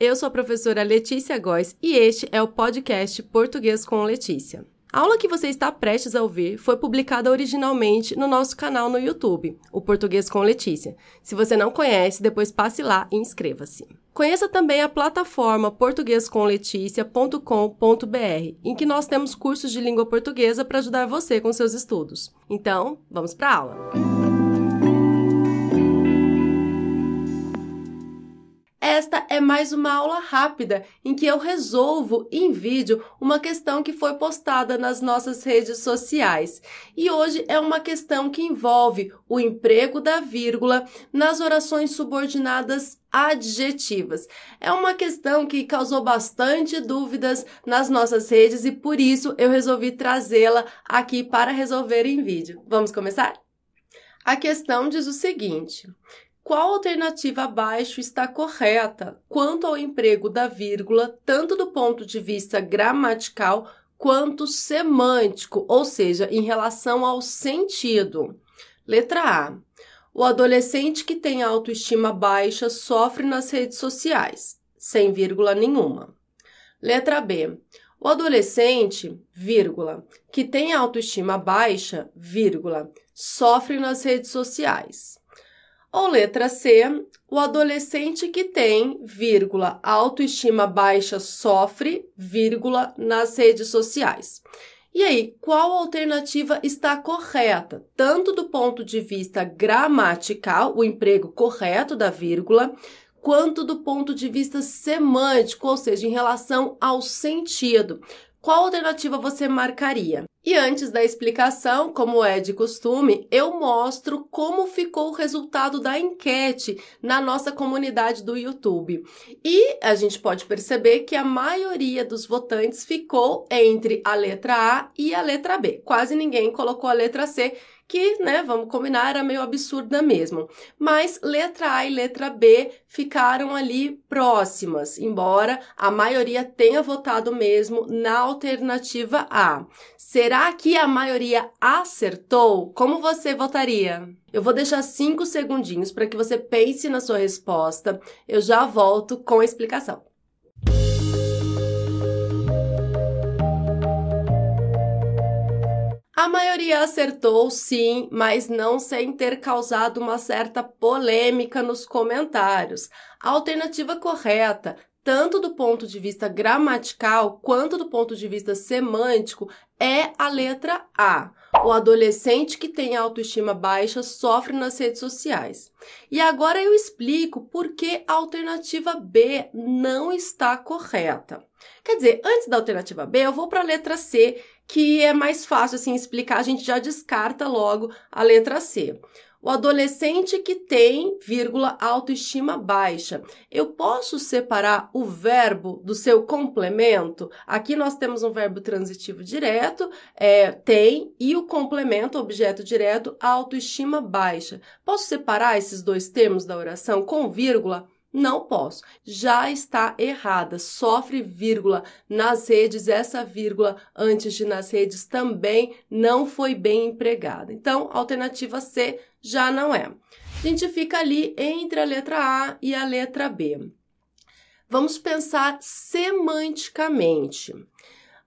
Eu sou a professora Letícia Góes e este é o podcast Português com Letícia. A aula que você está prestes a ouvir foi publicada originalmente no nosso canal no YouTube, o Português com Letícia. Se você não conhece, depois passe lá e inscreva-se. Conheça também a plataforma portuguescomleticia.com.br, em que nós temos cursos de língua portuguesa para ajudar você com seus estudos. Então, vamos para a aula. É mais uma aula rápida em que eu resolvo em vídeo uma questão que foi postada nas nossas redes sociais. E hoje é uma questão que envolve o emprego da vírgula nas orações subordinadas adjetivas. É uma questão que causou bastante dúvidas nas nossas redes e por isso eu resolvi trazê-la aqui para resolver em vídeo. Vamos começar? A questão diz o seguinte: qual alternativa abaixo está correta quanto ao emprego da vírgula, tanto do ponto de vista gramatical quanto semântico, ou seja, em relação ao sentido. Letra A. O adolescente que tem autoestima baixa sofre nas redes sociais, sem vírgula nenhuma. Letra B. O adolescente, vírgula, que tem autoestima baixa, vírgula, sofre nas redes sociais. Ou letra C, o adolescente que tem, vírgula, autoestima baixa sofre, vírgula, nas redes sociais. E aí, qual alternativa está correta, tanto do ponto de vista gramatical, o emprego correto da vírgula, quanto do ponto de vista semântico, ou seja, em relação ao sentido? Qual alternativa você marcaria? E antes da explicação, como é de costume, eu mostro como ficou o resultado da enquete na nossa comunidade do YouTube. E a gente pode perceber que a maioria dos votantes ficou entre a letra A e a letra B. Quase ninguém colocou a letra C, que, né, vamos combinar, era meio absurda mesmo. Mas letra A e letra B ficaram ali próximas, embora a maioria tenha votado mesmo na alternativa A. Será que a maioria acertou? Como você votaria? Eu vou deixar cinco segundinhos para que você pense na sua resposta. Eu já volto com a explicação. A maioria acertou sim, mas não sem ter causado uma certa polêmica nos comentários. A alternativa correta, tanto do ponto de vista gramatical quanto do ponto de vista semântico, é a letra A. O adolescente que tem autoestima baixa sofre nas redes sociais. E agora eu explico por que a alternativa B não está correta. Quer dizer, antes da alternativa B, eu vou para a letra C, que é mais fácil assim explicar, a gente já descarta logo a letra C. O adolescente que tem, vírgula, autoestima baixa. Eu posso separar o verbo do seu complemento? Aqui nós temos um verbo transitivo direto, é, tem, e o complemento, objeto direto, autoestima baixa. Posso separar esses dois termos da oração com vírgula? Não posso. Já está errada. Sofre vírgula nas redes. Essa vírgula antes de nas redes também não foi bem empregada. Então, alternativa C já não é. A gente fica ali entre a letra A e a letra B. Vamos pensar semanticamente.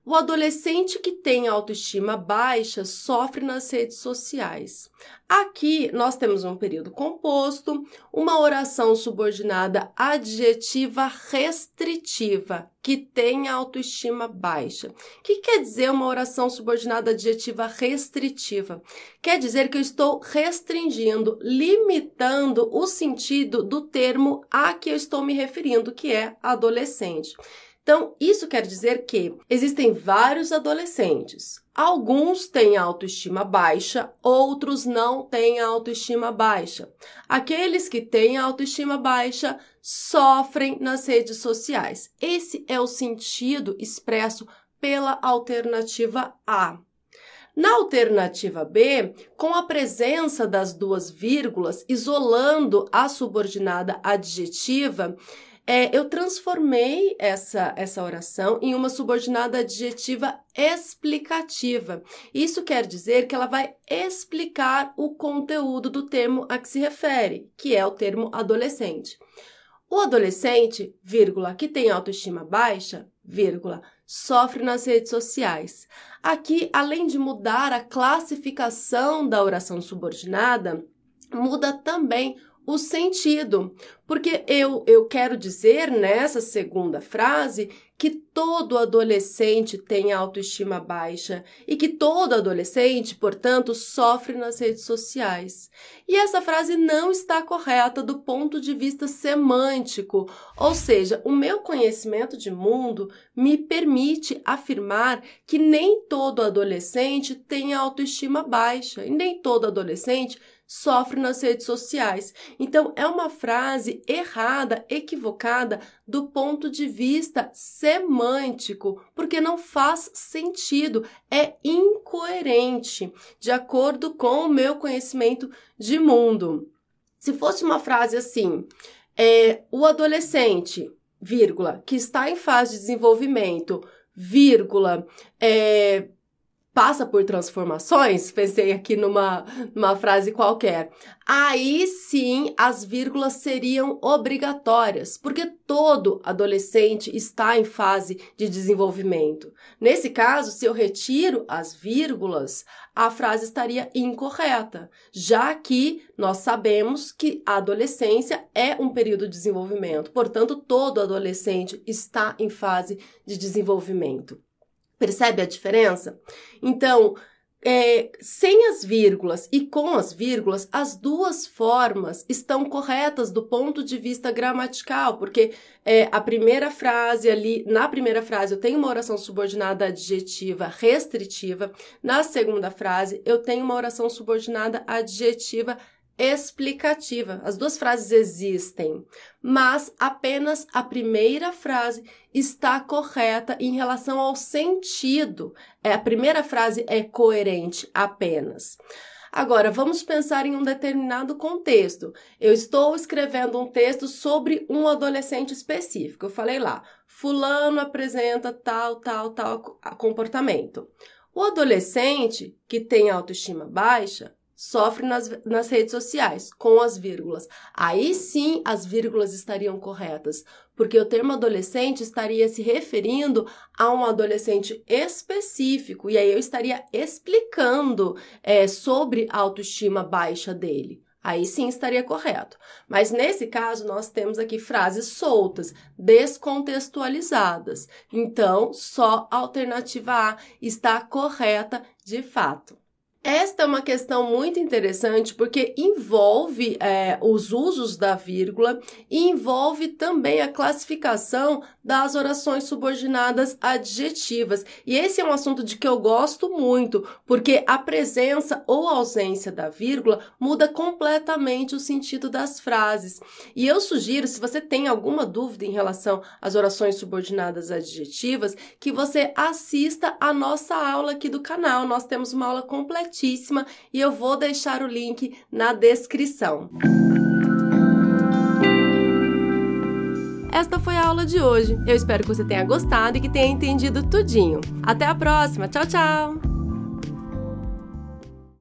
O adolescente que tem autoestima baixa sofre nas redes sociais. Aqui nós temos um período composto, uma oração subordinada adjetiva restritiva, que tem autoestima baixa. O que quer dizer uma oração subordinada adjetiva restritiva? Quer dizer que eu estou restringindo, limitando o sentido do termo a que eu estou me referindo, que é adolescente. Então, isso quer dizer que existem vários adolescentes. Alguns têm autoestima baixa, outros não têm autoestima baixa. Aqueles que têm autoestima baixa sofrem nas redes sociais. Esse é o sentido expresso pela alternativa A. Na alternativa B, com a presença das duas vírgulas, isolando a subordinada adjetiva, é, eu transformei essa, essa oração em uma subordinada adjetiva explicativa. Isso quer dizer que ela vai explicar o conteúdo do termo a que se refere, que é o termo adolescente. O adolescente, vírgula, que tem autoestima baixa, vírgula, sofre nas redes sociais. Aqui, além de mudar a classificação da oração subordinada, muda também o sentido, porque eu, eu quero dizer nessa segunda frase que todo adolescente tem autoestima baixa e que todo adolescente, portanto, sofre nas redes sociais. E essa frase não está correta do ponto de vista semântico, ou seja, o meu conhecimento de mundo me permite afirmar que nem todo adolescente tem autoestima baixa e nem todo adolescente sofre nas redes sociais. Então, é uma frase errada, equivocada do ponto de vista semântico, porque não faz sentido, é incoerente, de acordo com o meu conhecimento de mundo. Se fosse uma frase assim, é, o adolescente, vírgula, que está em fase de desenvolvimento, vírgula, é, passa por transformações, pensei aqui numa, numa frase qualquer, aí sim as vírgulas seriam obrigatórias, porque todo adolescente está em fase de desenvolvimento. Nesse caso, se eu retiro as vírgulas, a frase estaria incorreta, já que nós sabemos que a adolescência é um período de desenvolvimento, portanto, todo adolescente está em fase de desenvolvimento. Percebe a diferença? Então, é, sem as vírgulas e com as vírgulas, as duas formas estão corretas do ponto de vista gramatical, porque é, a primeira frase ali, na primeira frase, eu tenho uma oração subordinada adjetiva restritiva, na segunda frase, eu tenho uma oração subordinada adjetiva explicativa. As duas frases existem, mas apenas a primeira frase está correta em relação ao sentido. É, a primeira frase é coerente apenas. Agora, vamos pensar em um determinado contexto. Eu estou escrevendo um texto sobre um adolescente específico. Eu falei lá, Fulano apresenta tal, tal, tal comportamento. O adolescente que tem autoestima baixa sofre nas, nas redes sociais, com as vírgulas. Aí sim as vírgulas estariam corretas, porque o termo adolescente estaria se referindo a um adolescente específico, e aí eu estaria explicando é, sobre a autoestima baixa dele. Aí sim estaria correto. Mas nesse caso, nós temos aqui frases soltas, descontextualizadas. Então, só a alternativa A está correta de fato. Esta é uma questão muito interessante porque envolve é, os usos da vírgula e envolve também a classificação das orações subordinadas adjetivas. E esse é um assunto de que eu gosto muito, porque a presença ou ausência da vírgula muda completamente o sentido das frases. E eu sugiro, se você tem alguma dúvida em relação às orações subordinadas adjetivas, que você assista a nossa aula aqui do canal. Nós temos uma aula completa e eu vou deixar o link na descrição. Esta foi a aula de hoje. Eu espero que você tenha gostado e que tenha entendido tudinho. Até a próxima. Tchau, tchau!